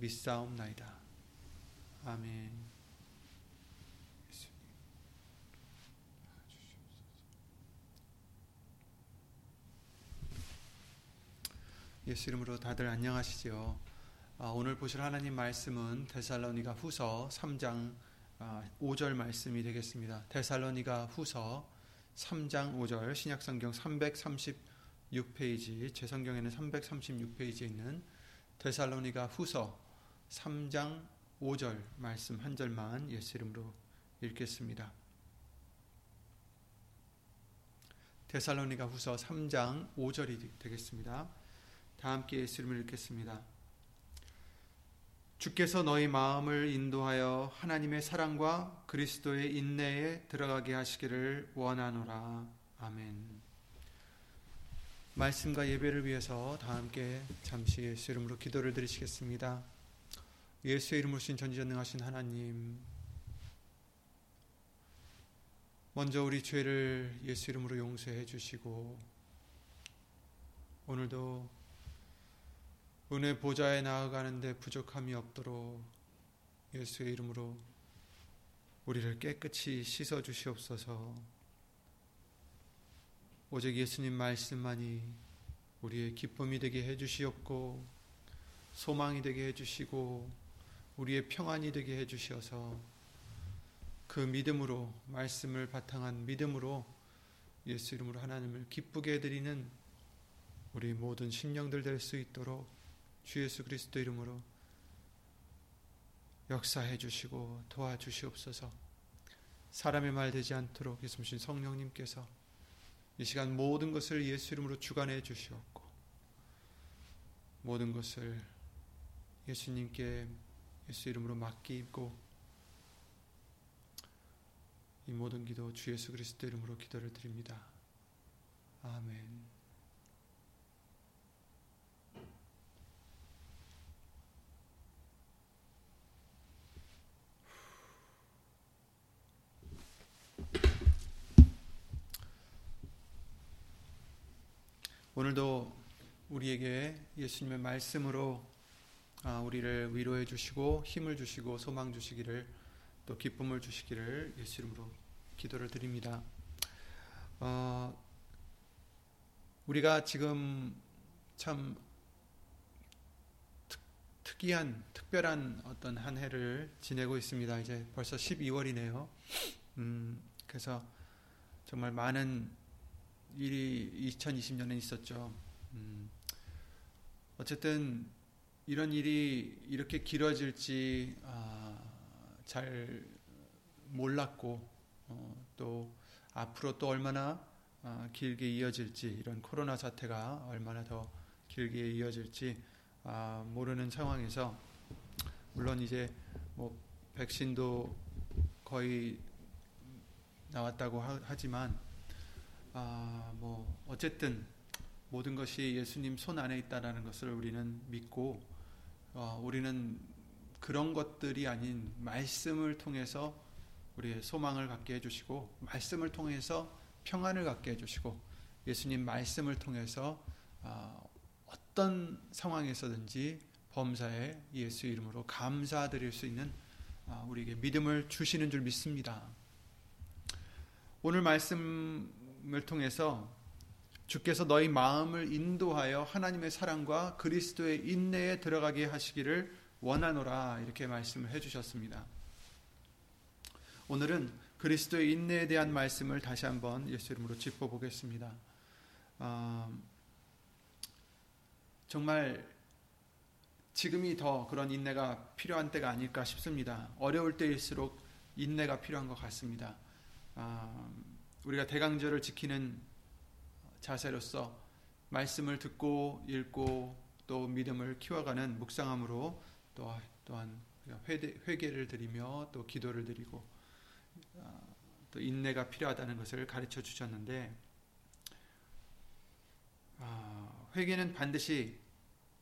믿사옵나이다. 아멘. 예수 이름으로 다들 안녕하시죠. 아, 오늘 보실 하나님 말씀은 데살로니가 후서 3장 아, 5절 말씀이 되겠습니다. 데살로니가 후서 3장 5절 신약성경 336페이지 제 성경에는 336페이지에 있는 데살로니가 후서 3장 5절 말씀 한 절만 예수 이름으로 읽겠습니다. 데살로니가 후서 3장 5절이 되겠습니다. 다 함께 예수 이름을 읽겠습니다. 주께서 너희 마음을 인도하여 하나님의 사랑과 그리스도의 인내에 들어가게 하시기를 원하노라. 아멘. 말씀과 예배를 위해서 다 함께 잠시 예수 이름으로 기도를 드리시겠습니다. 예수의 이름으로 신 전지전능하신 하나님 먼저 우리 죄를 예수 이름으로 용서해 주시고 오늘도 은혜 보좌에 나아가는데 부족함이 없도록 예수의 이름으로 우리를 깨끗이 씻어 주시옵소서. 오직 예수님 말씀만이 우리의 기쁨이 되게 해 주시옵고 소망이 되게 해 주시고 우리의 평안이 되게 해 주셔서 그 믿음으로 말씀을 바탕한 믿음으로 예수 이름으로 하나님을 기쁘게 해드리는 우리 모든 심령들 될 수 있도록 주 예수 그리스도 이름으로 역사해 주시고 도와주시옵소서. 사람의 말 되지 않도록 예수님 성령님께서 이 시간 모든 것을 예수 이름으로 주관해 주시옵고 모든 것을 예수님께 예수 이름으로 맡기고 이 모든 기도 주 예수 그리스도 이름으로 기도를 드립니다. 아멘. 오늘도 우리에게 예수님의 말씀으로 아, 우리를 위로해 주시고 힘을 주시고 소망 주시기를 또 기쁨을 주시기를 예수 이름으로 기도를 드립니다. 어, 우리가 지금 참 특, 이한 특별한 어떤 한 해를 지내고 있습니다. 이제 벌써 12월이네요. 음, 그래서 정말 많은 일이 2020년에 있었죠. 음, 어쨌든 이런 일이 이렇게 길어질지 아, 잘 몰랐고 어, 또 앞으로 또 얼마나 아, 길게 이어질지 이런 코로나 사태가 얼마나 더 길게 이어질지 아, 모르는 상황에서 물론 이제 뭐 백신도 거의 나왔다고 하 지만 아, 뭐 어쨌든 모든 것이 예수님 손 안에 있다라는 것을 우리는 믿고 어, 우리는 그런 것들이 아닌 말씀을 통해서 우리의 소망을 갖게 해주시고 말씀을 통해서 평안을 갖게 해주시고 예수님 말씀을 통해서 어, 어떤 상황에서든지 범사에 예수 이름으로 감사드릴 수 있는 어, 우리에게 믿음을 주시는 줄 믿습니다. 오늘 말씀 말씀을 통해서 주께서 너희 마음을 인도하여 하나님의 사랑과 그리스도의 인내에 들어가게 하시기를 원하노라 이렇게 말씀을 해주셨습니다. 오늘은 그리스도의 인내에 대한 말씀을 다시 한번 예수 이름으로 짚어보겠습니다. 어, 정말 지금이 더 그런 인내가 필요한 때가 아닐까 싶습니다. 어려울 때일수록 인내가 필요한 것 같습니다. 어, 우리가 대강절을 지키는 자세로서 말씀을 듣고 읽고 또 믿음을 키워가는 묵상함으로 또 또한 회개, 를 드리며 또 기도를 드리고 어, 또 인내가 필요하다는 것을 가르쳐 주셨는데 어, 회개는 반드시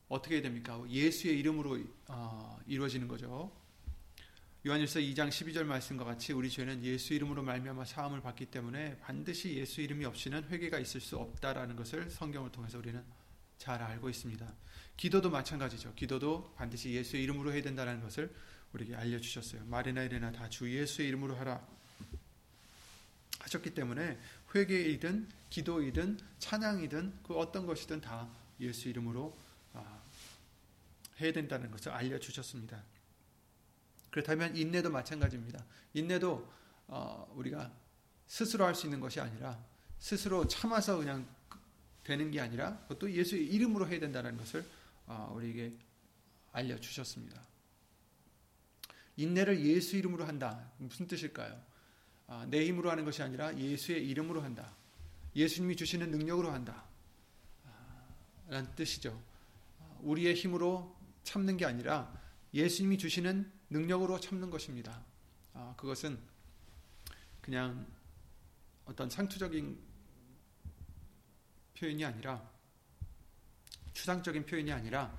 어떻게 됩니까? 예수의 이름으로 어, 이루어지는 거죠. 요한일서 2장 12절 말씀과 같이 우리 죄는 예수 이름으로 말미암아 사함을 받기 때문에 반드시 예수 이름이 없이는 회개가 있을 수 없다라는 것을 성경을 통해서 우리는 잘 알고 있습니다. 기도도 마찬가지죠. 기도도 반드시 예수의 이름으로 해야 된다는 것을 우리에게 알려주셨어요. 말이나 이래나 다 주 예수의 이름으로 하라 하셨기 때문에 회개이든 기도이든 찬양이든 그 어떤 것이든 다 예수 이름으로 아, 해야 된다는 것을 알려주셨습니다. 그렇다면 인내도 마찬가지입니다. 인내도 어, 우리가 스스로 할 수 있는 것이 아니라 스스로 참아서 그냥 되는 게 아니라 그것도 예수의 이름으로 해야 된다는 것을 어, 우리에게 알려주셨습니다. 인내를 예수 이름으로 한다. 무슨 뜻일까요? 어, 내 힘으로 하는 것이 아니라 예수의 이름으로 한다. 예수님이 주시는 능력으로 한다. 라는 뜻이죠. 우리의 힘으로 참는 게 아니라 예수님이 주시는 능력으로 참는 것입니다. 아, 그것은 그냥 어떤 상투적인 표현이 아니라 추상적인 표현이 아니라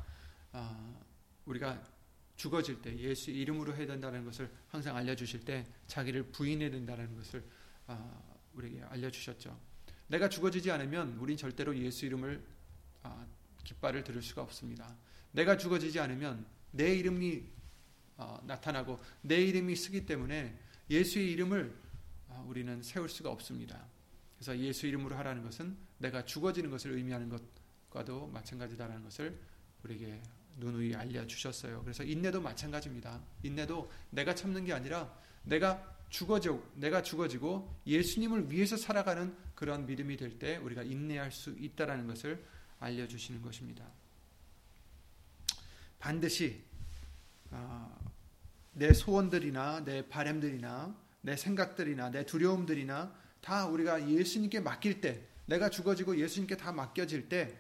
아, 우리가 죽어질 때 예수 이름으로 해야 된다는 것을 항상 알려주실 때 자기를 부인해야 된다는 것을 아, 우리에게 알려주셨죠. 내가 죽어지지 않으면 우린 절대로 예수 이름을 아, 깃발을 들을 수가 없습니다. 내가 죽어지지 않으면 내 이름이 어, 나타나고 내 이름이 쓰기 때문에 예수의 이름을 어, 우리는 세울 수가 없습니다. 그래서 예수 이름으로 하라는 것은 내가 죽어지는 것을 의미하는 것과도 마찬가지다라는 것을 우리에게 누누이 알려주셨어요. 그래서 인내도 마찬가지입니다. 인내도 내가 참는 게 아니라 내가 죽어져, 내가 죽어지고 예수님을 위해서 살아가는 그런 믿음이 될 때 우리가 인내할 수 있다라는 것을 알려주시는 것입니다. 반드시 어, 내 소원들이나 내 바램들이나 내 생각들이나 내 두려움들이나 다 우리가 예수님께 맡길 때 내가 죽어지고 예수님께 다 맡겨질 때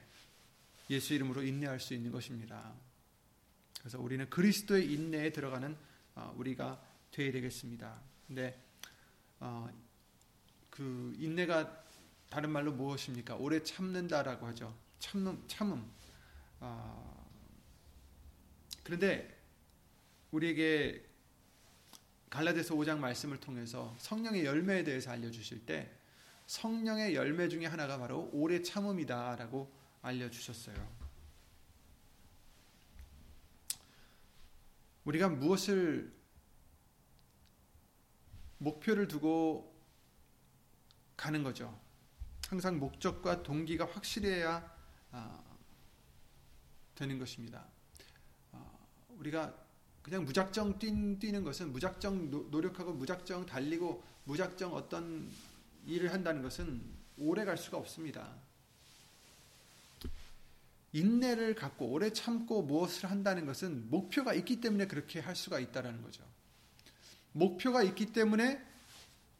예수 이름으로 인내할 수 있는 것입니다. 그래서 우리는 그리스도의 인내에 들어가는 어, 우리가 되어야 되겠습니다. 근데 어, 그 인내가 다른 말로 무엇입니까? 오래 참는다라고 하죠. 참음, 참음. 어, 그런데 우리에게 갈라디아서 5장 말씀을 통해서 성령의 열매에 대해서 알려 주실 때 성령의 열매 중에 하나가 바로 오래 참음이다라고 알려 주셨어요. 우리가 무엇을 목표를 두고 가는 거죠. 항상 목적과 동기가 확실해야 아, 되는 것입니다. 아, 우리가 그냥 무작정 뛰는 것은 무작정 노력하고 무작정 달리고 무작정 어떤 일을 한다는 것은 오래 갈 수가 없습니다. 인내를 갖고 오래 참고 무엇을 한다는 것은 목표가 있기 때문에 그렇게 할 수가 있다라는 거죠. 목표가 있기 때문에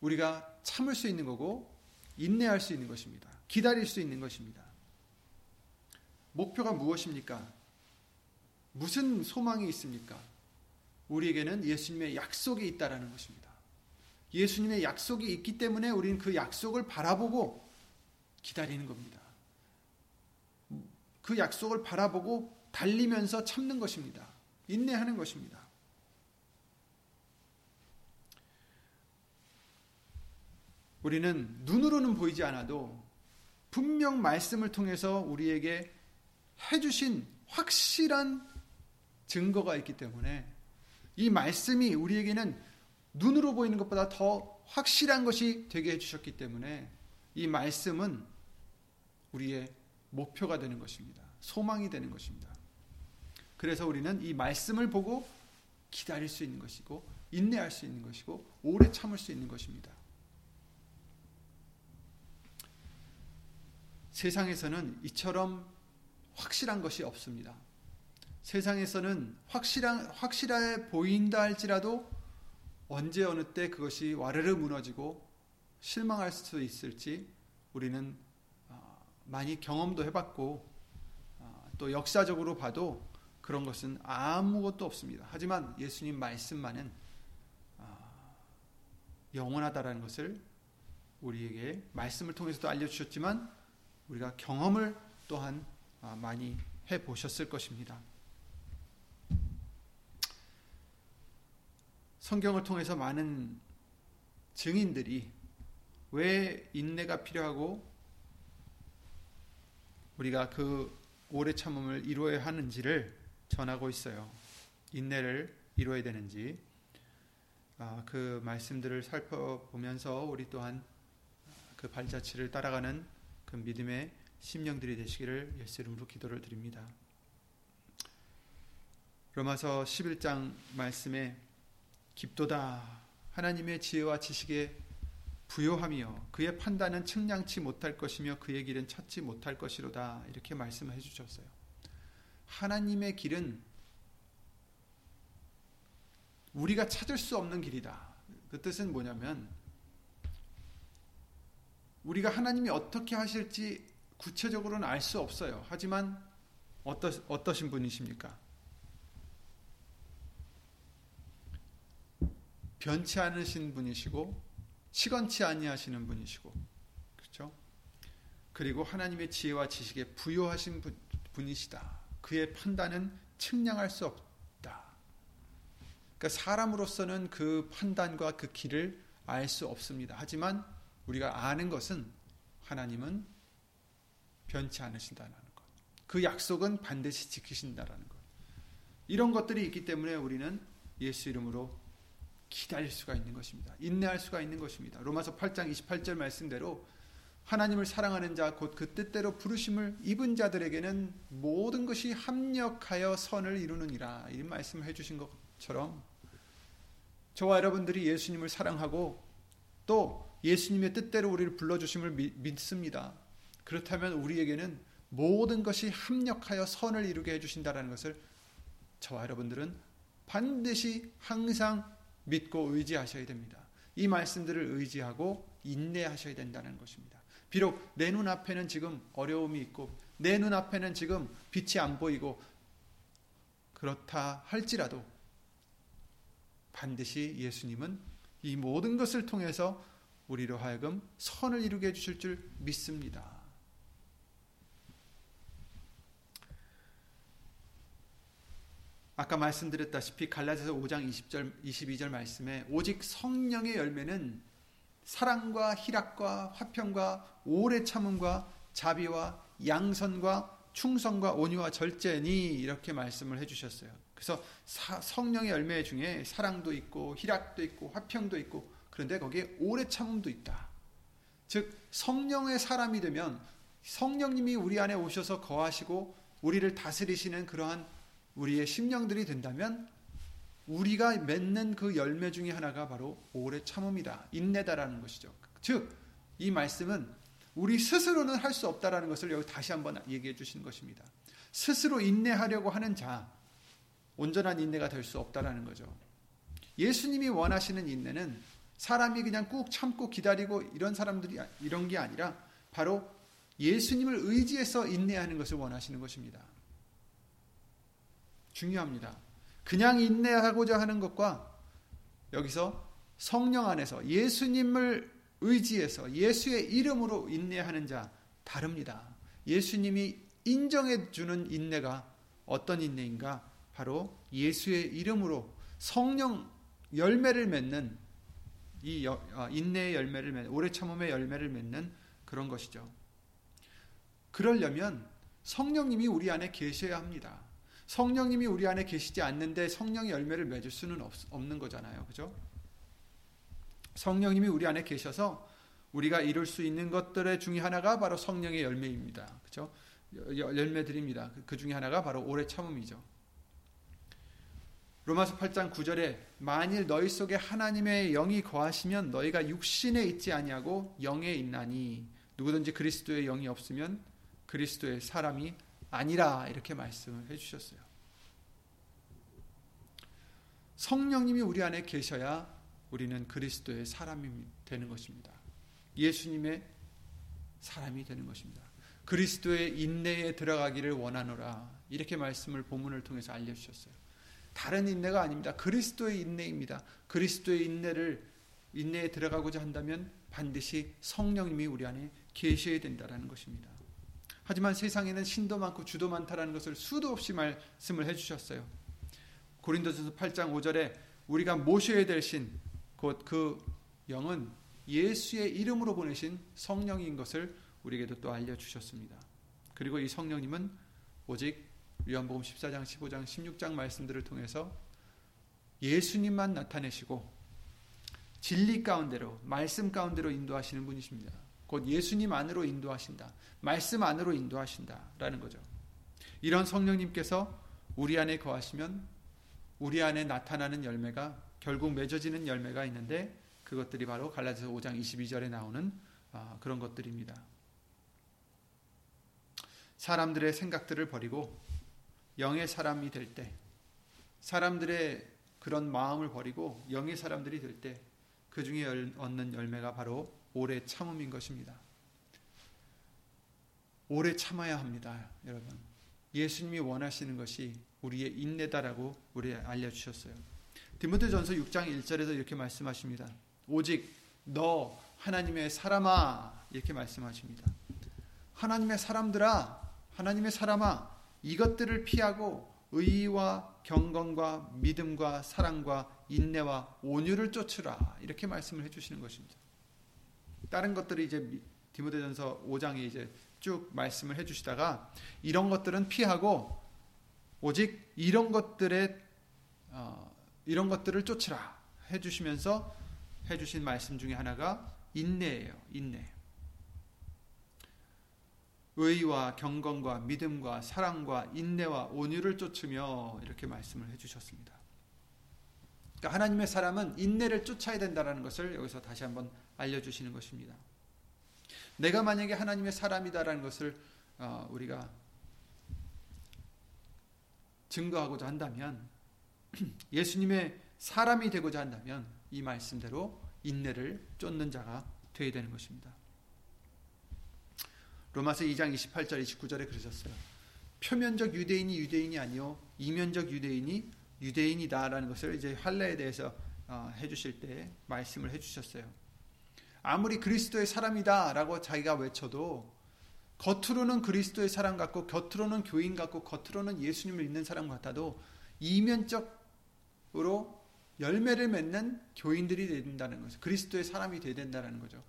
우리가 참을 수 있는 거고 인내할 수 있는 것입니다. 기다릴 수 있는 것입니다. 목표가 무엇입니까? 무슨 소망이 있습니까? 우리에게는 예수님의 약속이 있다라는 것입니다. 예수님의 약속이 있기 때문에 우리는 그 약속을 바라보고 기다리는 겁니다. 그 약속을 바라보고 달리면서 참는 것입니다. 인내하는 것입니다. 우리는 눈으로는 보이지 않아도 분명 말씀을 통해서 우리에게 해주신 확실한 증거가 있기 때문에 이 말씀이 우리에게는 눈으로 보이는 것보다 더 확실한 것이 되게 해주셨기 때문에 이 말씀은 우리의 목표가 되는 것입니다. 소망이 되는 것입니다. 그래서 우리는 이 말씀을 보고 기다릴 수 있는 것이고 인내할 수 있는 것이고 오래 참을 수 있는 것입니다. 세상에서는 이처럼 확실한 것이 없습니다. 세상에서는 확실한 확실해 보인다 할지라도 언제 어느 때 그것이 와르르 무너지고 실망할 수 있을지 우리는 어, 많이 경험도 해봤고 어, 또 역사적으로 봐도 그런 것은 아무것도 없습니다. 하지만 예수님 말씀만은 어, 영원하다라는 것을 우리에게 말씀을 통해서도 알려주셨지만 우리가 경험을 또한 많이 해 보셨을 것입니다. 성경을 통해서 많은 증인들이 왜 인내가 필요하고 우리가 그 오래 참음을 이루어야 하는지를 전하고 있어요. 인내를 이루어야 되는지 아, 그 말씀들을 살펴보면서 우리 또한 그 발자취를 따라가는 그 믿음의 심령들이 되시기를 예수 이름으로 기도를 드립니다. 로마서 11장 말씀에 깊도다 하나님의 지혜와 지식에 부요하며 그의 판단은 측량치 못할 것이며 그의 길은 찾지 못할 것이로다 이렇게 말씀을 해주셨어요. 하나님의 길은 우리가 찾을 수 없는 길이다. 그 뜻은 뭐냐면 우리가 하나님이 어떻게 하실지 구체적으로는 알 수 없어요. 하지만 어떠, 어떠신 분이십니까? 변치 않으신 분이시고 시건치 아니하시는 분이시고 그렇죠? 그리고 하나님의 지혜와 지식에 부여하신 분, 분이시다. 그의 판단은 측량할 수 없다. 그러니까 사람으로서는 그 판단과 그 길을 알 수 없습니다. 하지만 우리가 아는 것은 하나님은 변치 않으신다는 것. 그 약속은 반드시 지키신다라는 것. 이런 것들이 있기 때문에 우리는 예수 이름으로 기다릴 수가 있는 것입니다. 인내할 수가 있는 것입니다. 로마서 8장 28절 말씀대로 하나님을 사랑하는 자 곧 그 뜻대로 부르심을 입은 자들에게는 모든 것이 합력하여 선을 이루느니라. 이 말씀을 해 주신 것처럼 저와 여러분들이 예수님을 사랑하고 또 예수님의 뜻대로 우리를 불러 주심을 믿습니다. 그렇다면 우리에게는 모든 것이 합력하여 선을 이루게 해 주신다라는 것을 저와 여러분들은 반드시 항상 믿고 의지하셔야 됩니다. 이 말씀들을 의지하고 인내하셔야 된다는 것입니다. 비록 내 눈앞에는 지금 어려움이 있고 내 눈앞에는 지금 빛이 안 보이고 그렇다 할지라도 반드시 예수님은 이 모든 것을 통해서 우리로 하여금 선을 이루게 해주실 줄 믿습니다. 아까 말씀드렸다시피 갈라디아서 5장 20절 22절 말씀에 오직 성령의 열매는 사랑과 희락과 화평과 오래 참음과 자비와 양선과 충성과 온유와 절제니 이렇게 말씀을 해 주셨어요. 그래서 사, 성령의 열매 중에 사랑도 있고 희락도 있고 화평도 있고 그런데 거기에 오래 참음도 있다. 즉 성령의 사람이 되면 성령님이 우리 안에 오셔서 거하시고 우리를 다스리시는 그러한 우리의 심령들이 된다면 우리가 맺는 그 열매 중에 하나가 바로 오래 참음이다. 인내다라는 것이죠. 즉, 이 말씀은 우리 스스로는 할 수 없다라는 것을 여기 다시 한번 얘기해 주시는 것입니다. 스스로 인내하려고 하는 자, 온전한 인내가 될 수 없다라는 거죠. 예수님이 원하시는 인내는 사람이 그냥 꾹 참고 기다리고 이런 사람들이 이런 게 아니라 바로 예수님을 의지해서 인내하는 것을 원하시는 것입니다. 중요합니다. 그냥 인내하고자 하는 것과 여기서 성령 안에서 예수님을 의지해서 예수의 이름으로 인내하는 자 다릅니다. 예수님이 인정해 주는 인내가 어떤 인내인가? 바로 예수의 이름으로 성령 열매를 맺는 이 아, 인내의 열매를 맺는 오래 참음의 열매를 맺는 그런 것이죠. 그러려면 성령님이 우리 안에 계셔야 합니다. 성령님이 우리 안에 계시지 않는데 성령의 열매를 맺을 수는 없, 는 거잖아요. 그죠? 성령님이 우리 안에 계셔서 우리가 이룰 수 있는 것들의 중에 하나가 바로 성령의 열매입니다. 그렇죠? 열매들입니다. 그 중에 하나가 바로 오래 참음이죠. 로마서 8장 9절에 만일 너희 속에 하나님의 영이 거하시면 너희가 육신에 있지 아니하고 영에 있나니 누구든지 그리스도의 영이 없으면 그리스도의 사람이 아니라 이렇게 말씀을 해 주셨어요. 성령님이 우리 안에 계셔야 우리는 그리스도의 사람이 되는 것입니다. 예수님의 사람이 되는 것입니다. 그리스도의 인내에 들어가기를 원하노라. 이렇게 말씀을 본문을 통해서 알려 주셨어요. 다른 인내가 아닙니다. 그리스도의 인내입니다. 그리스도의 인내를 인내에 들어가고자 한다면 반드시 성령님이 우리 안에 계셔야 된다라는 것입니다. 하지만 세상에는 신도 많고 주도 많다라는 것을 수도 없이 말씀을 해 주셨어요. 고린도전서 8장 5절에 우리가 모셔야 될 신 곧 그 영은 예수의 이름으로 보내신 성령인 것을 우리에게도 또 알려 주셨습니다. 그리고 이 성령님은 오직 요한복음 14장, 15장, 16장 말씀들을 통해서 예수님만 나타내시고 진리 가운데로 말씀 가운데로 인도하시는 분이십니다. 곧 예수님 안으로 인도하신다. 말씀 안으로 인도하신다 라는 거죠. 이런 성령님께서 우리 안에 거하시면 우리 안에 나타나는 열매가 결국 맺어지는 열매가 있는데 그것들이 바로 갈라디아서 5장 22절에 나오는 아, 그런 것들입니다. 사람들의 생각들을 버리고 영의 사람이 될 때, 사람들의 그런 마음을 버리고 영의 사람들이 될 때, 그 중에 얻는 열매가 바로 오래 참음인 것입니다. 오래 참아야 합니다, 여러분. 예수님이 원하시는 것이 우리의 인내다라고 우리 알려주셨어요. 디모데전서 6장 1절에서 이렇게 말씀하십니다. 오직 너 하나님의 사람아 이렇게 말씀하십니다. 하나님의 사람들아, 하나님의 사람아, 이것들을 피하고 의와 경건과 믿음과 사랑과 인내와 온유를 쫓으라 이렇게 말씀을 해주시는 것입니다. 다른 것들이 이제 디모데전서 5장에 이제 쭉 말씀을 해주시다가 이런 것들은 피하고 오직 이런 것들의 어, 이런 것들을 쫓으라 해주시면서 해주신 말씀 중에 하나가 인내예요. 인내. 의와 경건과 믿음과 사랑과 인내와 온유를 쫓으며 이렇게 말씀을 해주셨습니다. 그러니까 하나님의 사람은 인내를 쫓아야 된다는 것을 여기서 다시 한번 알려주시는 것입니다. 내가 만약에 하나님의 사람이다라는 것을 어, 우리가 증거하고자 한다면 예수님의 사람이 되고자 한다면 이 말씀대로 인내를 쫓는 자가 되어야 되는 것입니다. 로마서 2장 28절 29절에 그러셨어요. 표면적 유대인이 유대인이 아니요 이면적 유대인이 유대인이다라는 것을 이제 할례에 대해서 어, 해주실 때 말씀을 해주셨어요. 아무리 그리스도의 사람이다라고 자기가 외쳐도 겉으로는 그리스도의 사람 같고 겉으로는 교인 같고 겉으로는 예수님을 믿는 사람 같아도 이면적으로 열매를 맺는 교인들이 된다는 거죠. 그리스도의 사람이 되야 된다는 거죠.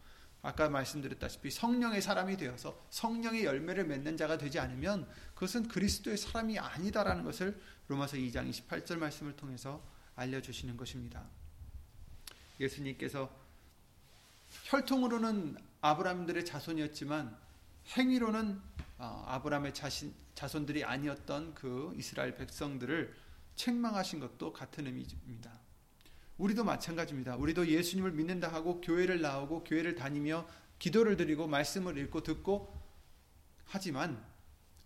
아까 말씀드렸다시피 성령의 사람이 되어서 성령의 열매를 맺는 자가 되지 않으면 그것은 그리스도의 사람이 아니다라는 것을 로마서 2장 28절 말씀을 통해서 알려주시는 것입니다. 예수님께서 혈통으로는 아브라함들의 자손이었지만 행위로는 어, 아브라함의 자신, 자손들이 아니었던 그 이스라엘 백성들을 책망하신 것도 같은 의미입니다. 우리도 마찬가지입니다. 우리도 예수님을 믿는다 하고 교회를 나오고 교회를 다니며 기도를 드리고 말씀을 읽고 듣고 하지만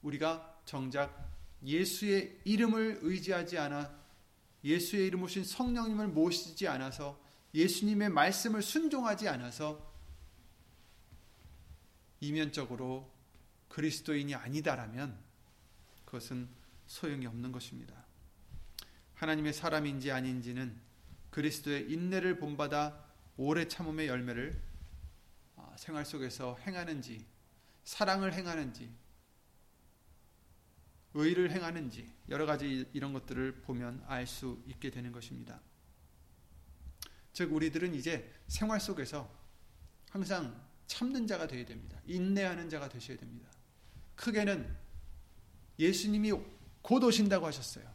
우리가 정작 예수의 이름을 의지하지 않아 예수의 이름 오신 성령님을 모시지 않아서 예수님의 말씀을 순종하지 않아서 이면적으로 그리스도인이 아니다라면 그것은 소용이 없는 것입니다. 하나님의 사람인지 아닌지는 그리스도의 인내를 본받아 오래 참음의 열매를 아, 생활 속에서 행하는지 사랑을 행하는지 의를 행하는지 여러 가지 이런 것들을 보면 알 수 있게 되는 것입니다. 즉 우리들은 이제 생활 속에서 항상 참는 자가 되어야 됩니다. 인내하는 자가 되셔야 됩니다. 크게는 예수님이 곧 오신다고 하셨어요.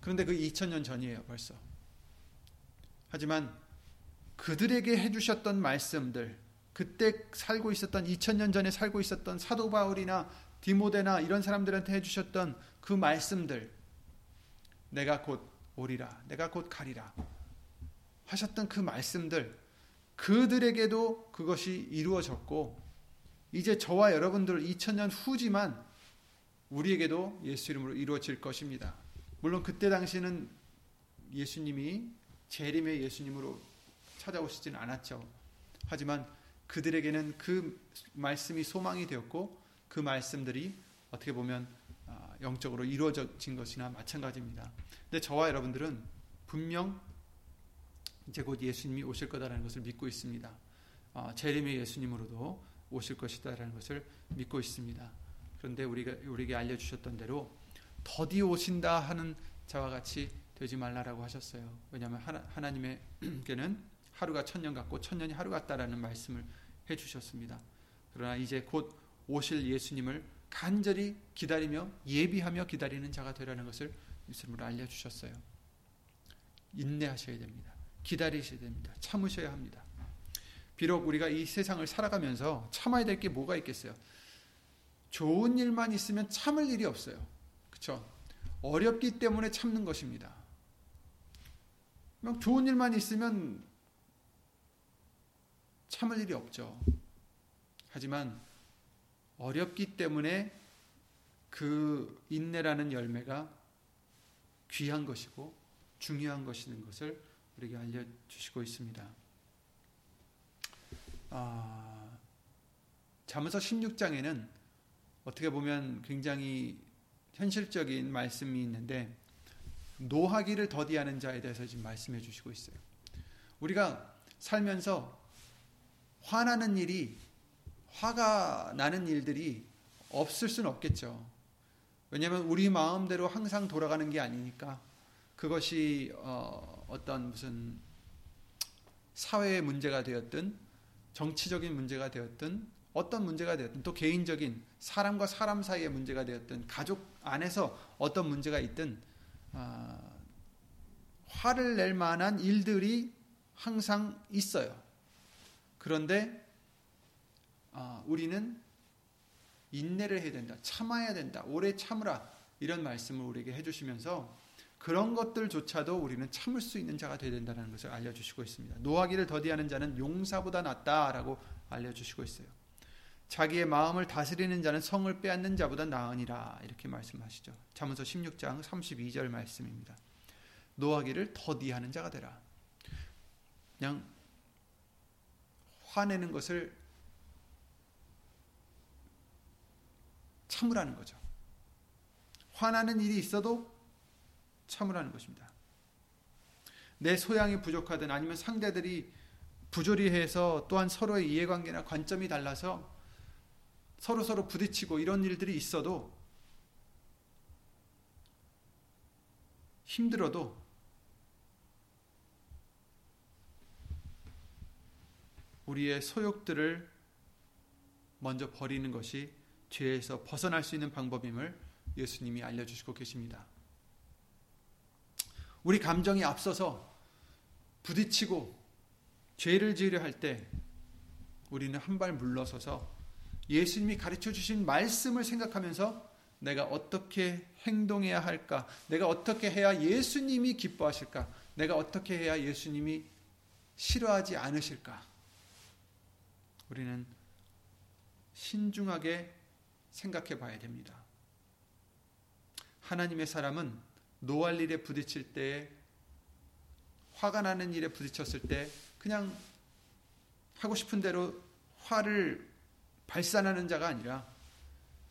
그런데 그 2000년 전이에요, 벌써. 하지만 그들에게 해주셨던 말씀들, 그때 살고 있었던 2000년 전에 살고 있었던 사도 바울이나 디모데나 이런 사람들한테 해주셨던 그 말씀들 내가 곧 오리라 내가 곧 가리라 하셨던 그 말씀들 그들에게도 그것이 이루어졌고 이제 저와 여러분들 2000년 후지만 우리에게도 예수 이름으로 이루어질 것입니다. 물론 그때 당시는 예수님이 재림의 예수님으로 찾아오시지는 않았죠. 하지만 그들에게는 그 말씀이 소망이 되었고 그 말씀들이 어떻게 보면 아, 영적으로 이루어진 것이나 마찬가지입니다. 근데 저와 여러분들은 분명 이제 곧 예수님이 오실 거다라는 것을 믿고 있습니다. 아, 재림의 예수님으로도 오실 것이다라는 것을 믿고 있습니다. 그런데 우리가 우리에게 알려주셨던 대로 더디 오신다 하는 자와 같이 되지 말라라고 하셨어요. 왜냐하면 하나, 님의께는 하루가 천년 같고 천년이 하루 같다라는 말씀을 해주셨습니다. 그러나 이제 곧 오실 예수님을 간절히 기다리며 예비하며 기다리는 자가 되라는 것을 예수님으로 알려주셨어요. 인내하셔야 됩니다. 기다리셔야 됩니다. 참으셔야 합니다. 비록 우리가 이 세상을 살아가면서 참아야 될 게 뭐가 있겠어요? 좋은 일만 있으면 참을 일이 없어요. 그렇죠? 어렵기 때문에 참는 것입니다. 좋은 일만 있으면 참을 일이 없죠. 하지만 어렵기 때문에 그 인내라는 열매가 귀한 것이고 중요한 것인 것을 우리에게 알려주시고 있습니다. 아, 잠언서 16장에는 어떻게 보면 굉장히 현실적인 말씀이 있는데 노하기를 더디하는 자에 대해서 지금 말씀해 주시고 있어요. 우리가 살면서 화나는 일이 화가 나는 일들이 없을 수는 없겠죠. 왜냐하면 우리 마음대로 항상 돌아가는 게 아니니까 그것이 어, 어떤 무슨 사회의 문제가 되었든 정치적인 문제가 되었든 어떤 문제가 되었든 또 개인적인 사람과 사람 사이의 문제가 되었든 가족 안에서 어떤 문제가 있든 어, 화를 낼 만한 일들이 항상 있어요. 그런데 어, 우리는 인내를 해야 된다. 참아야 된다. 오래 참으라. 이런 말씀을 우리에게 해주시면서 그런 것들조차도 우리는 참을 수 있는 자가 되어야 된다는 것을 알려주시고 있습니다. 노하기를 더디하는 자는 용사보다 낫다라고 알려주시고 있어요. 자기의 마음을 다스리는 자는 성을 빼앗는 자보다 나으니라 이렇게 말씀하시죠. 잠언서 16장 32절 말씀입니다. 노하기를 더디하는 자가 되라. 그냥 화내는 것을 참으라는 거죠. 화나는 일이 있어도 참으라는 것입니다. 내 소양이 부족하든 아니면 상대들이 부조리해서 또한 서로의 이해관계나 관점이 달라서 서로 서로 부딪히고 이런 일들이 있어도 힘들어도 우리의 소욕들을 먼저 버리는 것이 죄에서 벗어날 수 있는 방법임을 예수님이 알려주시고 계십니다. 우리 감정이 앞서서 부딪히고 죄를 지으려 할 때 우리는 한 발 물러서서 예수님이 가르쳐 주신 말씀을 생각하면서 내가 어떻게 행동해야 할까? 내가 어떻게 해야 예수님이 기뻐하실까? 내가 어떻게 해야 예수님이 싫어하지 않으실까? 우리는 신중하게 생각해 봐야 됩니다. 하나님의 사람은 노할 일에 부딪힐 때 화가 나는 일에 부딪혔을 때 그냥 하고 싶은 대로 화를 발산하는 자가 아니라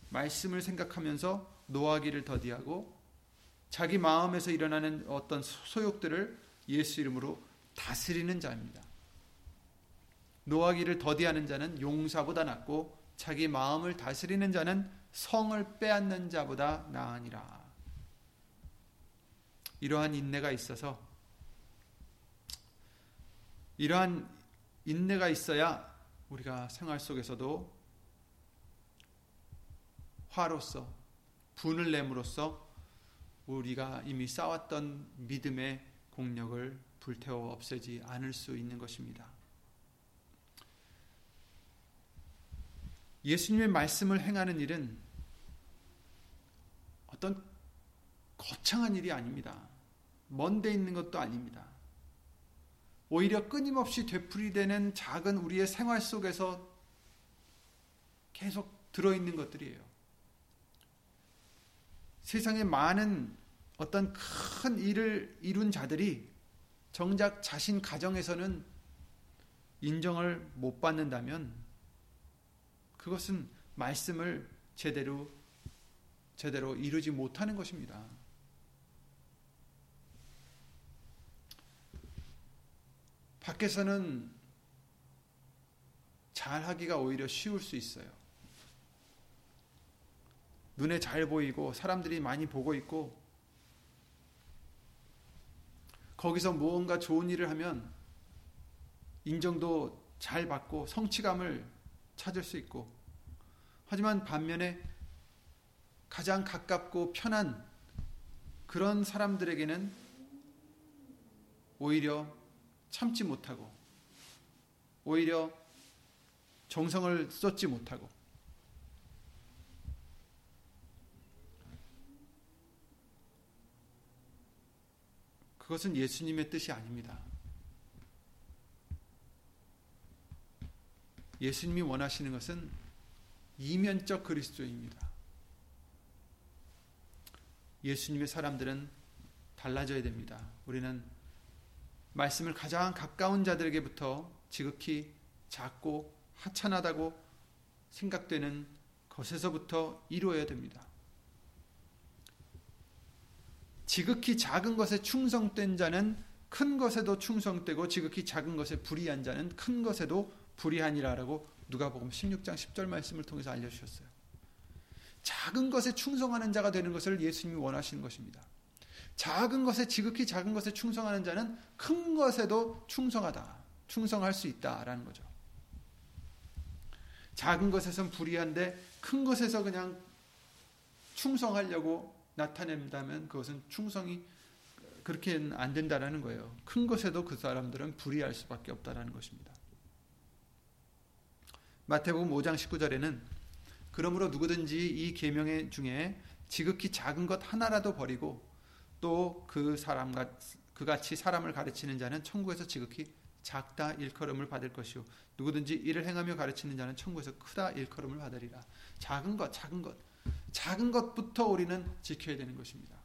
말씀을 생각하면서 노하기를 더디하고 자기 마음에서 일어나는 어떤 소욕들을 예수 이름으로 다스리는 자입니다. 노하기를 더디하는 자는 용사보다 낫고 자기 마음을 다스리는 자는 성을 빼앗는 자보다 나으니라. 이러한 인내가 있어서 이러한 인내가 있어야 우리가 생활 속에서도 화로서 분을 내므로써 우리가 이미 쌓았던 믿음의 공력을 불태워 없애지 않을 수 있는 것입니다. 예수님의 말씀을 행하는 일은 어떤 거창한 일이 아닙니다. 먼데 있는 것도 아닙니다. 오히려 끊임없이 되풀이되는 작은 우리의 생활 속에서 계속 들어있는 것들이에요. 세상에 많은 어떤 큰 일을 이룬 자들이 정작 자신 가정에서는 인정을 못 받는다면 그것은 말씀을 제대로 제대로 이루지 못하는 것입니다. 밖에서는 잘하기가 오히려 쉬울 수 있어요. 눈에 잘 보이고 사람들이 많이 보고 있고 거기서 무언가 좋은 일을 하면 인정도 잘 받고 성취감을 찾을 수 있고 하지만 반면에 가장 가깝고 편한 그런 사람들에게는 오히려 참지 못하고 오히려 정성을 쏟지 못하고 그것은 예수님의 뜻이 아닙니다. 예수님이 원하시는 것은 이면적 그리스도입니다. 예수님의 사람들은 달라져야 됩니다. 우리는 말씀을 가장 가까운 자들에게부터 지극히 작고 하찮하다고 생각되는 것에서부터 이루어야 됩니다. 지극히 작은 것에 충성된 자는 큰 것에도 충성되고 지극히 작은 것에 불의한 자는 큰 것에도 불의하니라라고 누가복음 16장 10절 말씀을 통해서 알려 주셨어요. 작은 것에 충성하는 자가 되는 것을 예수님이 원하시는 것입니다. 작은 것에 지극히 작은 것에 충성하는 자는 큰 것에도 충성하다. 충성할 수 있다라는 거죠. 작은 것에선 불의한데 큰 것에서 그냥 충성하려고 나타낸다면 그것은 충성이 그렇게는 안 된다라는 거예요. 큰 것에도 그 사람들은 불의할 수밖에 없다라는 것입니다. 마태복음 5장 19절에는 그러므로 누구든지 이 계명의 중에 지극히 작은 것 하나라도 버리고 또 그 사람과 그같이 사람을 가르치는 자는 천국에서 지극히 작다 일컬음을 받을 것이요 누구든지 이를 행하며 가르치는 자는 천국에서 크다 일컬음을 받으리라. 작은 것, 작은 것, 작은 것부터 우리는 지켜야 되는 것입니다.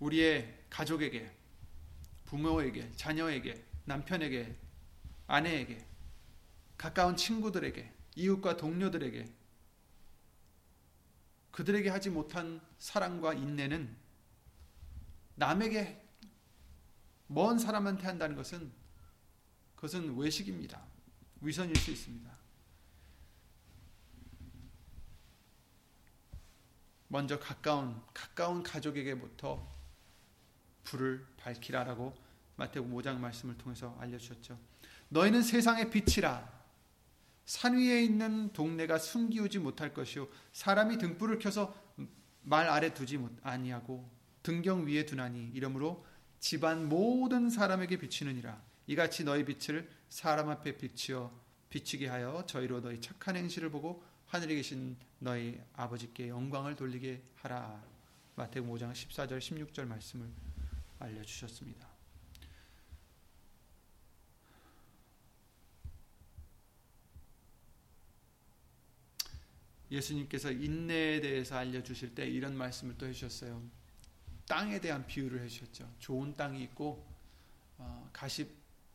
우리의 가족에게, 부모에게, 자녀에게, 남편에게, 아내에게, 가까운 친구들에게, 이웃과 동료들에게, 그들에게 하지 못한 사랑과 인내는 남에게 먼 사람한테 한다는 것은 그것은 외식입니다. 위선일 수 있습니다. 먼저 가까운 가까운 가족에게부터 불을 밝히라라고 마태복음 5장 말씀을 통해서 알려 주셨죠. 너희는 세상의 빛이라. 산 위에 있는 동네가 숨기우지 못할 것이요 사람이 등불을 켜서 말 아래 두지 아니하고 등경 위에 두나니 이러므로 집안 모든 사람에게 비치느니라 이같이 너희 빛을 사람 앞에 비치어 비치게 하여 저희로 너희 착한 행실을 보고 하늘에 계신 너희 아버지께 영광을 돌리게 하라 마태복음 5장 14절 16절 말씀을 알려 주셨습니다. 예수님께서 인내에 대해서 알려 주실 때 이런 말씀을 또 해 주셨어요. 땅에 대한 비유를 해 주셨죠. 좋은 땅이 있고 어, 가시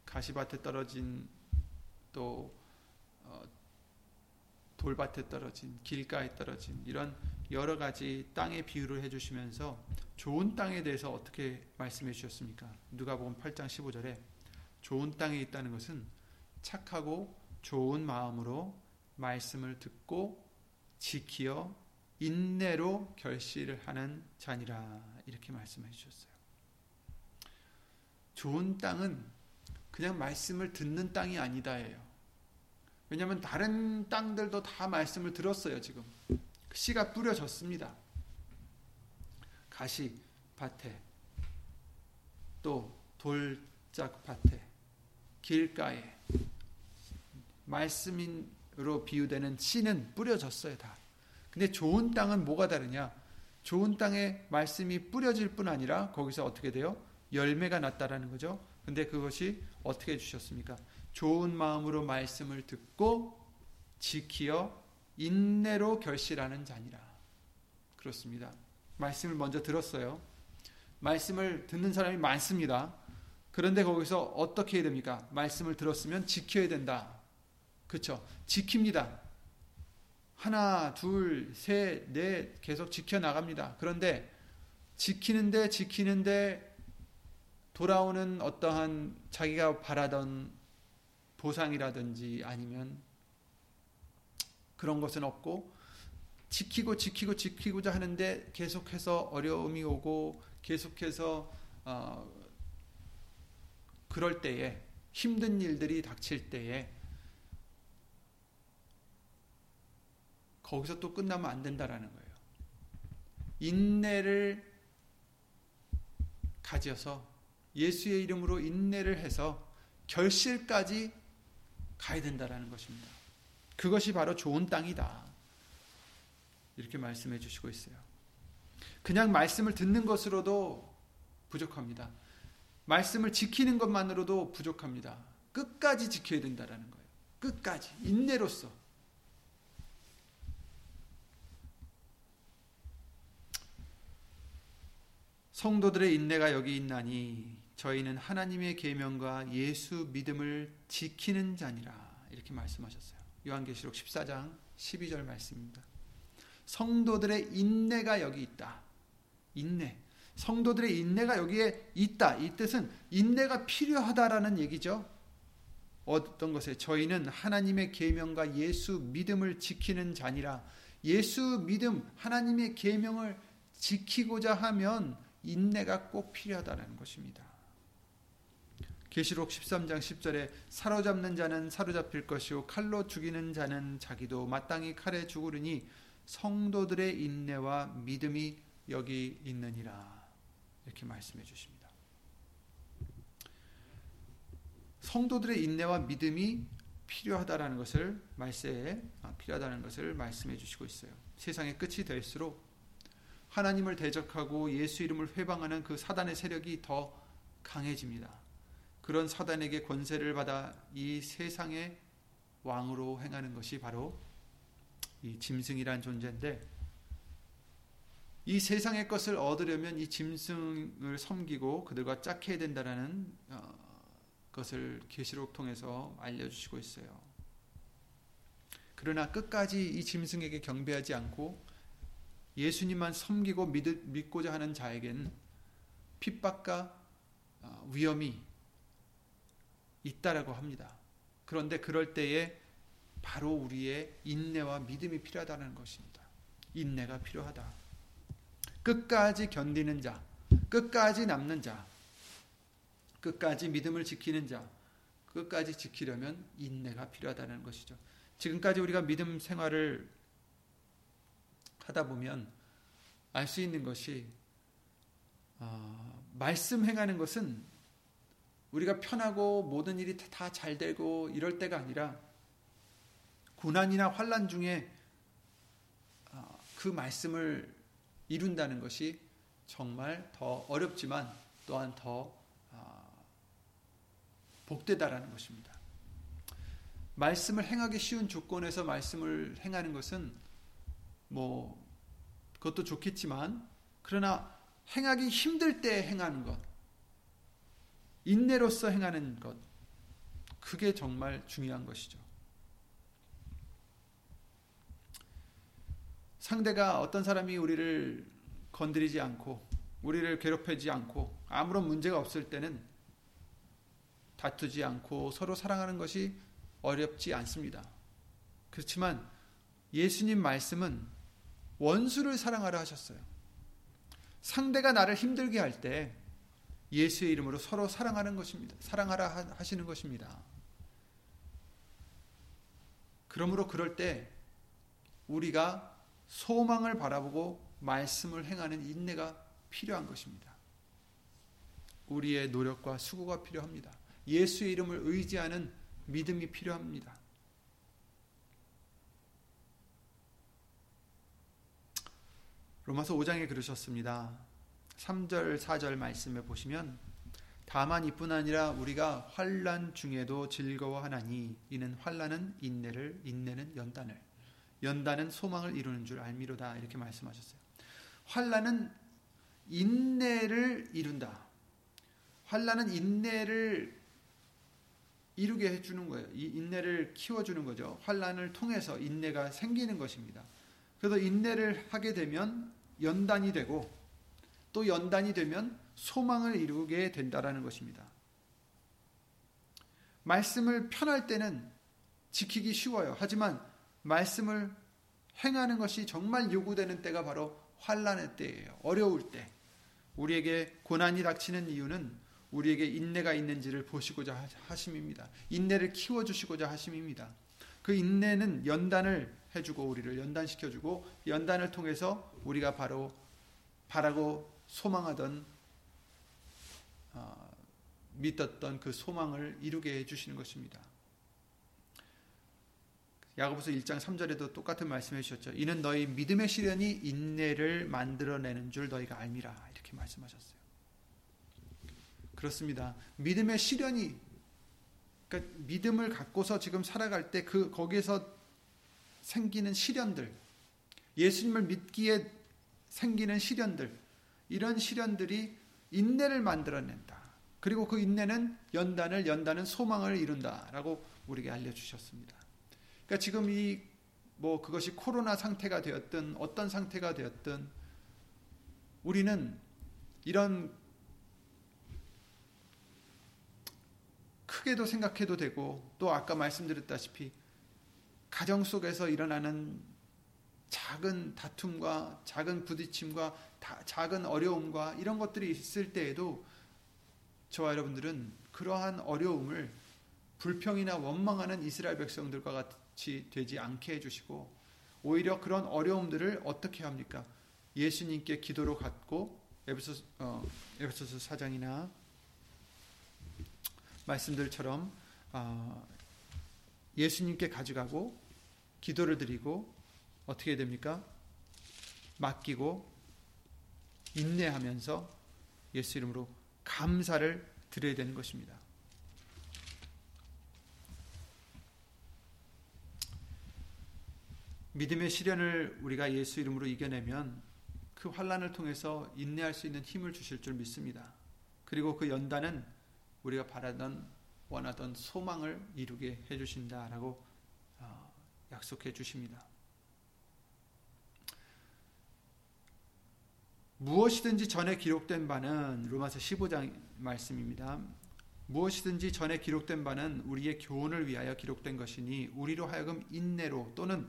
가시밭에 떨어진 또 어, 돌밭에 떨어진 길가에 떨어진 이런 여러 가지 땅의 비유를 해주시면서 좋은 땅에 대해서 어떻게 말씀해 주셨습니까? 누가복음 8장 15절에 좋은 땅에 있다는 것은 착하고 좋은 마음으로 말씀을 듣고 지키어 인내로 결실을 하는 자니라 이렇게 말씀해 주셨어요. 좋은 땅은 그냥 말씀을 듣는 땅이 아니다예요. 왜냐하면 다른 땅들도 다 말씀을 들었어요. 지금 씨가 뿌려졌습니다. 가시 밭에 또 돌짝 밭에 길가에 말씀으로 비유되는 씨는 뿌려졌어요, 다. 근데 좋은 땅은 뭐가 다르냐? 좋은 땅에 말씀이 뿌려질 뿐 아니라 거기서 어떻게 돼요? 열매가 났다라는 거죠. 근데 그것이 어떻게 해 주셨습니까? 좋은 마음으로 말씀을 듣고 지키어 인내로 결실하는 자니라. 그렇습니다. 말씀을 먼저 들었어요. 말씀을 듣는 사람이 많습니다. 그런데 거기서 어떻게 해야 됩니까? 말씀을 들었으면 지켜야 된다. 그렇죠? 지킵니다. 하나, 둘, 셋, 넷 계속 지켜 나갑니다. 그런데 지키는데 지키는데 돌아오는 어떠한 자기가 바라던 보상이라든지 아니면 그런 것은 없고 지키고 지키고 지키고자 하는데 계속해서 어려움이 오고 계속해서 어, 그럴 때에 힘든 일들이 닥칠 때에 거기서 또 끝나면 안 된다라는 거예요. 인내를 가져서 예수의 이름으로 인내를 해서 결실까지 가야 된다라는 것입니다. 그것이 바로 좋은 땅이다. 이렇게 말씀해 주시고 있어요. 그냥 말씀을 듣는 것으로도 부족합니다. 말씀을 지키는 것만으로도 부족합니다. 끝까지 지켜야 된다라는 거예요. 끝까지 인내로서 성도들의 인내가 여기 있나니 저희는 하나님의 계명과 예수 믿음을 지키는 자니라 이렇게 말씀하셨어요. 요한계시록 14장 12절 말씀입니다. 성도들의 인내가 여기 있다. 인내. 성도들의 인내가 여기에 있다. 이 뜻은 인내가 필요하다라는 얘기죠. 어떤 것에 저희는 하나님의 계명과 예수 믿음을 지키는 자니라. 예수 믿음 하나님의 계명을 지키고자 하면 인내가 꼭 필요하다는 것입니다. 계시록 13장 10절에 사로잡는 자는 사로잡힐 것이요 칼로 죽이는 자는 자기도 마땅히 칼에 죽으리니 성도들의 인내와 믿음이 여기 있느니라 이렇게 말씀해 주십니다. 성도들의 인내와 믿음이 필요하다라는 것을 말세에 아, 필요하다는 것을 말씀해 주시고 있어요. 세상의 끝이 될수록 하나님을 대적하고 예수 이름을 회방하는 그 사단의 세력이 더 강해집니다. 그런 사단에게 권세를 받아 이 세상의 왕으로 행하는 것이 바로 이 짐승이란 존재인데 이 세상의 것을 얻으려면 이 짐승을 섬기고 그들과 짝해야 된다라는 어, 것을 계시록 통해서 알려주시고 있어요. 그러나 끝까지 이 짐승에게 경배하지 않고 예수님만 섬기고 믿, 고자 하는 자에겐 핍박과 어, 위험이 있다라고 합니다. 그런데 그럴 때에 바로 우리의 인내와 믿음이 필요하다는 것입니다. 인내가 필요하다. 끝까지 견디는 자, 끝까지 남는 자, 끝까지 믿음을 지키는 자, 끝까지 지키려면 인내가 필요하다는 것이죠. 지금까지 우리가 믿음 생활을 하다 보면 알 수 있는 것이 어, 말씀 행하는 것은 우리가 편하고 모든 일이 다 잘 되고 이럴 때가 아니라 고난이나 환란 중에 어, 그 말씀을 이룬다는 것이 정말 더 어렵지만 또한 더 어, 복되다라는 것입니다. 말씀을 행하기 쉬운 조건에서 말씀을 행하는 것은 뭐 그것도 좋겠지만 그러나 행하기 힘들 때 행하는 것 인내로서 행하는 것 그게 정말 중요한 것이죠. 상대가 어떤 사람이 우리를 건드리지 않고 우리를 괴롭히지 않고 아무런 문제가 없을 때는 다투지 않고 서로 사랑하는 것이 어렵지 않습니다. 그렇지만 예수님 말씀은 원수를 사랑하라 하셨어요. 상대가 나를 힘들게 할 때 예수의 이름으로 서로 사랑하는 것입니다. 사랑하라 하시는 것입니다. 그러므로 그럴 때 우리가 소망을 바라보고 말씀을 행하는 인내가 필요한 것입니다. 우리의 노력과 수고가 필요합니다. 예수의 이름을 의지하는 믿음이 필요합니다. 로마서 5장에 그러셨습니다. 3절 4절 말씀에 보시면 다만 이뿐 아니라 우리가 환란 중에도 즐거워하나니 이는 환란은 인내를 인내는 연단을 연단은 소망을 이루는 줄 알미로다 이렇게 말씀하셨어요. 환란은 인내를 이룬다. 환란은 인내를 이루게 해주는 거예요. 이 인내를 키워주는 거죠. 환란을 통해서 인내가 생기는 것입니다. 그래서 인내를 하게 되면 연단이 되고 또 연단이 되면 소망을 이루게 된다라는 것입니다. 말씀을 편할 때는 지키기 쉬워요. 하지만 말씀을 행하는 것이 정말 요구되는 때가 바로 환란의 때예요. 어려울 때. 우리에게 고난이 닥치는 이유는 우리에게 인내가 있는지를 보시고자 하심입니다. 인내를 키워 주시고자 하심입니다. 그 인내는 연단을 해주고 우리를 연단시켜주고 연단을 통해서 우리가 바로 바라고 소망하던 어, 믿었던 그 소망을 이루게 해 주시는 것입니다. 야고보서 1장 3절에도 똑같은 말씀해 주셨죠. 이는 너희 믿음의 시련이 인내를 만들어내는 줄 너희가 알미라 이렇게 말씀하셨어요. 그렇습니다. 믿음의 시련이 그러니까 믿음을 갖고서 지금 살아갈 때 그 거기에서 생기는 시련들, 예수님을 믿기에 생기는 시련들, 이런 시련들이 인내를 만들어낸다. 그리고 그 인내는 연단을 연단은 소망을 이룬다라고 우리에게 알려주셨습니다. 그러니까 지금 이 뭐 그것이 코로나 상태가 되었든 어떤 상태가 되었든 우리는 이런 크게도 생각해도 되고 또 아까 말씀드렸다시피 가정 속에서 일어나는 작은 다툼과 작은 부딪힘과 작은 어려움과 이런 것들이 있을 때에도 저와 여러분들은 그러한 어려움을 불평이나 원망하는 이스라엘 백성들과 같이 되지 않게 해주시고 오히려 그런 어려움들을 어떻게 합니까? 예수님께 기도로 갖고 에베소서 어, 에베소서 4장이나 말씀들처럼 어, 예수님께 가져가고 기도를 드리고 어떻게 됩니까? 맡기고 인내하면서 예수 이름으로 감사를 드려야 되는 것입니다. 믿음의 시련을 우리가 예수 이름으로 이겨내면 그 환란을 통해서 인내할 수 있는 힘을 주실 줄 믿습니다. 그리고 그 연단은 우리가 바라던 원하던 소망을 이루게 해 주신다라고 어, 약속해 주십니다. 무엇이든지 전에 기록된 바는 로마서 15장 말씀입니다. 무엇이든지 전에 기록된 바는 우리의 교훈을 위하여 기록된 것이니 우리로 하여금 인내로 또는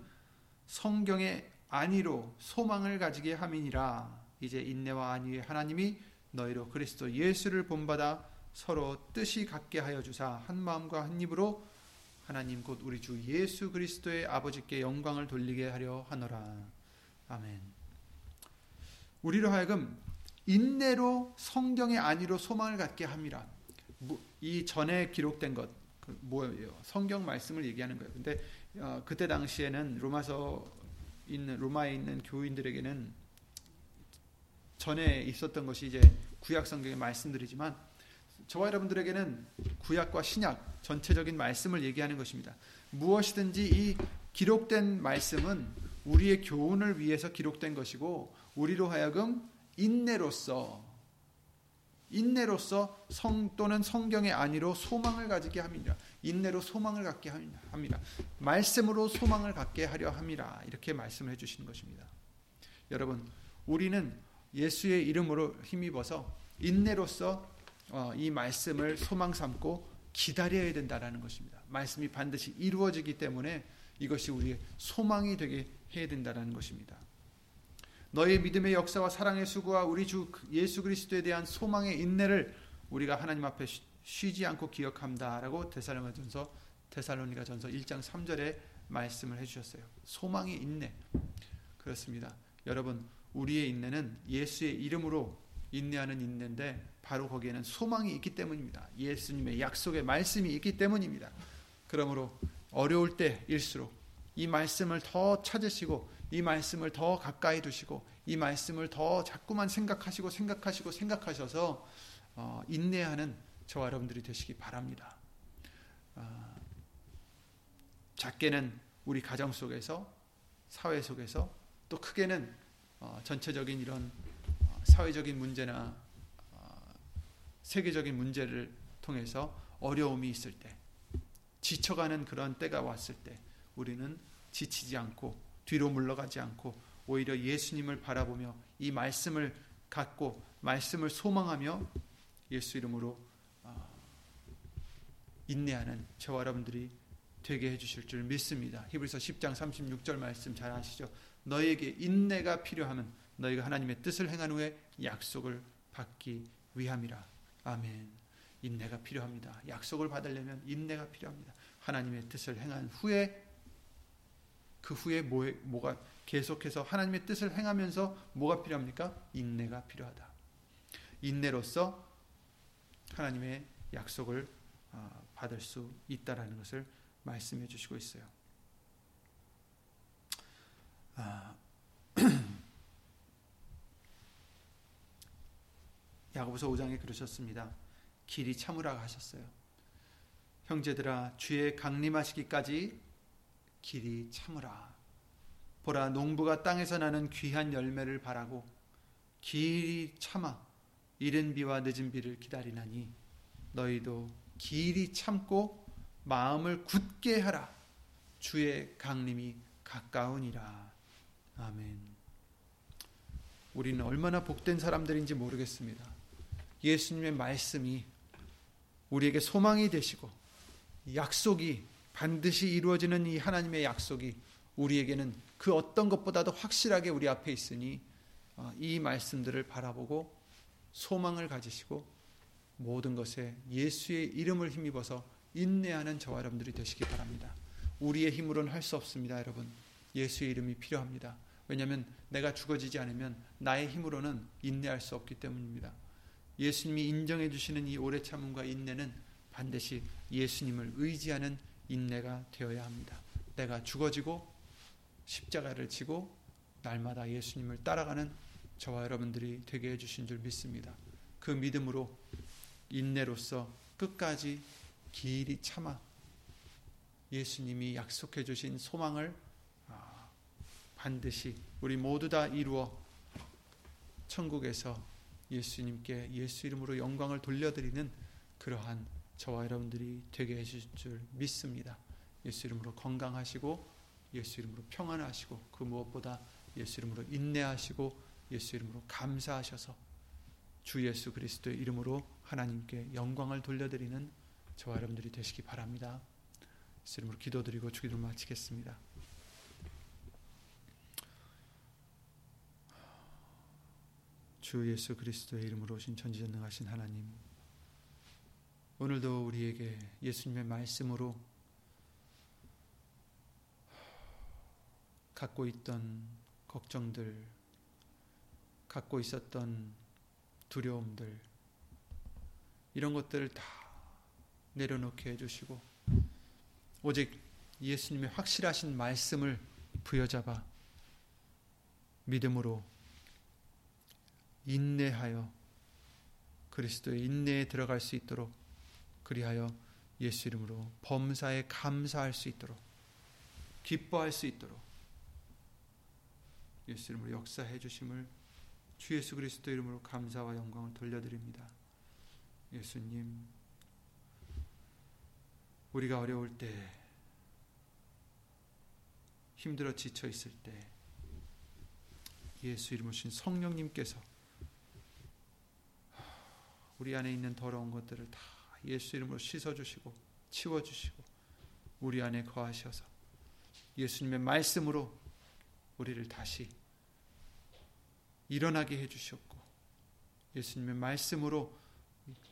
성경의 안위로 소망을 가지게 함이니라. 이제 인내와 안위의 하나님이 너희로 그리스도 예수를 본받아 서로 뜻이 같게 하여 주사 한 마음과 한 입으로 하나님 곧 우리 주 예수 그리스도의 아버지께 영광을 돌리게 하려 하노라. 아멘. 우리로 하여금 인내로 성경의 안위로 소망을 갖게 합니다. 이 전에 기록된 것그 뭐예요? 성경 말씀을 얘기하는 거예요. 근데 어, 그때 당시에는 로마서 있는 로마에 있는 교인들에게는 전에 있었던 것이 이제 구약 성경의 말씀들이지만 저와 여러분들에게는 구약과 신약 전체적인 말씀을 얘기하는 것입니다. 무엇이든지 이 기록된 말씀은 우리의 교훈을 위해서 기록된 것이고 우리로 하여금 인내로서 인내로서 성 또는 성경의 안위로 소망을 가지게 합니다. 인내로 소망을 갖게 합니다. 말씀으로 소망을 갖게 하려 함이라 이렇게 말씀을 해주시는 것입니다. 여러분 우리는 예수의 이름으로 힘입어서 인내로서 어, 이 말씀을 소망 삼고 기다려야 된다라는 것입니다. 말씀이 반드시 이루어지기 때문에 이것이 우리의 소망이 되게 해야 된다라는 것입니다. 너의 믿음의 역사와 사랑의 수고와 우리 주 예수 그리스도에 대한 소망의 인내를 우리가 하나님 앞에 쉬지 않고 기억함다라고 데살로니가전서 데살로니가전서 1장 3절에 말씀을 해 주셨어요. 소망의 인내. 그렇습니다. 여러분, 우리의 인내는 예수의 이름으로 인내하는 인내인데 바로 거기에는 소망이 있기 때문입니다. 예수님의 약속의 말씀이 있기 때문입니다. 그러므로 어려울 때일수록 이 말씀을 더 찾으시고 이 말씀을 더 가까이 두시고 이 말씀을 더 자꾸만 생각하시고 생각하시고 생각하셔서 어, 인내하는 저와 여러분들이 되시기 바랍니다. 어, 작게는 우리 가정 속에서 사회 속에서 또 크게는 어, 전체적인 이런 어, 사회적인 문제나 어, 세계적인 문제를 통해서 어려움이 있을 때 지쳐가는 그런 때가 왔을 때 우리는 지치지 않고 뒤로 물러가지 않고 오히려 예수님을 바라보며 이 말씀을 갖고 말씀을 소망하며 예수 이름으로 어, 인내하는 저와 여러분들이 되게 해주실 줄 믿습니다. 히브리서 10장 36절 말씀 잘 아시죠? 너에게 인내가 필요하면 너희가 하나님의 뜻을 행한 후에 약속을 받기 위함이라. 아멘. 인내가 필요합니다. 약속을 받으려면 인내가 필요합니다. 하나님의 뜻을 행한 후에 그 후에 뭐, 뭐가 계속해서 하나님의 뜻을 행하면서 뭐가 필요합니까? 인내가 필요하다. 인내로서 하나님의 약속을 아, 받을 수 있다라는 것을 말씀해 주시고 있어요. 아, 야고보서 5장에 그러셨습니다. 길이 참으라 하셨어요. 형제들아 주의 강림하시기까지 길이 참으라. 보라 농부가 땅에서 나는 귀한 열매를 바라고 길이 참아 이른 비와 늦은 비를 기다리나니 너희도 길이 참고 마음을 굳게 하라. 주의 강림이 가까우니라. 아멘. 우리는 얼마나 복된 사람들인지 모르겠습니다. 예수님의 말씀이 우리에게 소망이 되시고 약속이 반드시 이루어지는 이 하나님의 약속이 우리에게는 그 어떤 것보다도 확실하게 우리 앞에 있으니 어, 이 말씀들을 바라보고 소망을 가지시고 모든 것에 예수의 이름을 힘입어서 인내하는 저와 여러분들이 되시기 바랍니다. 우리의 힘으로는 할 수 없습니다, 여러분. 예수의 이름이 필요합니다. 왜냐하면 내가 죽어지지 않으면 나의 힘으로는 인내할 수 없기 때문입니다. 예수님이 인정해 주시는 이 오래 참음과 인내는 반드시 예수님을 의지하는 인내가 되어야 합니다. 내가 죽어지고 십자가를 지고 날마다 예수님을 따라가는 저와 여러분들이 되게 해주신 줄 믿습니다. 그 믿음으로 인내로서 끝까지 길이 참아 예수님이 약속해 주신 소망을 아, 반드시 우리 모두 다 이루어 천국에서 예수님께 예수 이름으로 영광을 돌려드리는 그러한 저와 여러분들이 되게 해주실 줄 믿습니다. 예수 이름으로 건강하시고 예수 이름으로 평안하시고 그 무엇보다 예수 이름으로 인내하시고 예수 이름으로 감사하셔서 주 예수 그리스도의 이름으로 하나님께 영광을 돌려드리는 저와 여러분들이 되시기 바랍니다. 예수 이름으로 기도드리고 주기도 마치겠습니다. 주 예수 그리스도의 이름으로 오신 전지전능하신 하나님 오늘도 우리에게 예수님의 말씀으로 갖고 있던 걱정들, 갖고 있었던 두려움들, 이런 것들을 다 내려놓게 해주시고, 오직 예수님의 확실하신 말씀을 부여잡아 믿음으로 인내하여 그리스도의 인내에 들어갈 수 있도록 그리하여 예수 이름으로 범사에 감사할 수 있도록 기뻐할 수 있도록 예수 이름으로 역사해 주심을 주 예수 그리스도 이름으로 감사와 영광을 돌려드립니다. 예수님 우리가 어려울 때 힘들어 지쳐 있을 때 예수 이름으로 신 성령님께서 우리 안에 있는 더러운 것들을 다 예수 이름으로 씻어주시고 치워주시고 우리 안에 거하셔서 예수님의 말씀으로 우리를 다시 일어나게 해주셨고 예수님의 말씀으로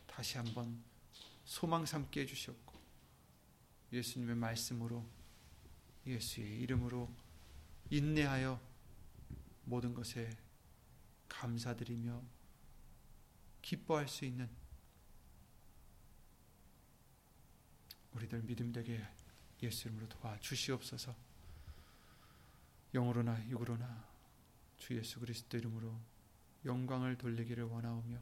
다시 한번 소망 삼게 해주셨고 예수님의 말씀으로 예수의 이름으로 인내하여 모든 것에 감사드리며 기뻐할 수 있는 우리들 믿음 되게 예수 이름으로 도와주시옵소서. 영으로나 육으로나 주 예수 그리스도 이름으로 영광을 돌리기를 원하오며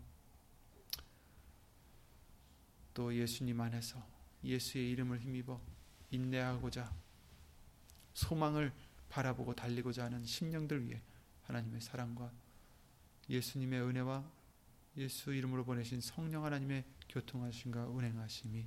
또 예수님 안에서 예수의 이름을 힘입어 인내하고자 소망을 바라보고 달리고자 하는 심령들 위해 하나님의 사랑과 예수님의 은혜와 예수 이름으로 보내신 성령 하나님의 교통하심과 운행하심이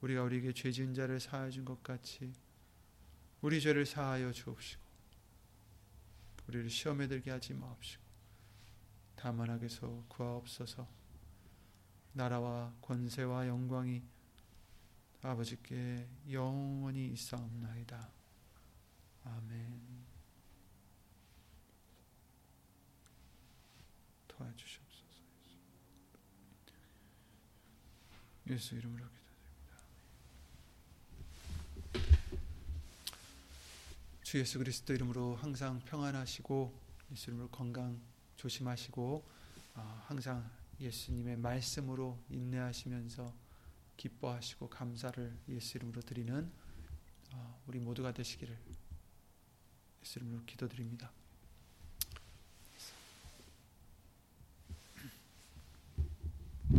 우리가 우리에게 죄 지은 자를 사하여 준 것 같이 우리 죄를 사하여 주옵시고 우리를 시험에 들게 하지 마옵시고 다만 하게서 구하옵소서 나라와 권세와 영광이 아버지께 영원히 있사옵나이다. 아멘. 도와주시옵소서. 예수 이름으로 기도드립니다. 주 예수 그리스도 이름으로 항상 평안하시고 예수 이름으로 건강 조심하시고 어, 항상 예수님의 말씀으로 인내하시면서 기뻐하시고 감사를 예수 이름으로 드리는 어, 우리 모두가 되시기를 예수 이름으로 기도드립니다.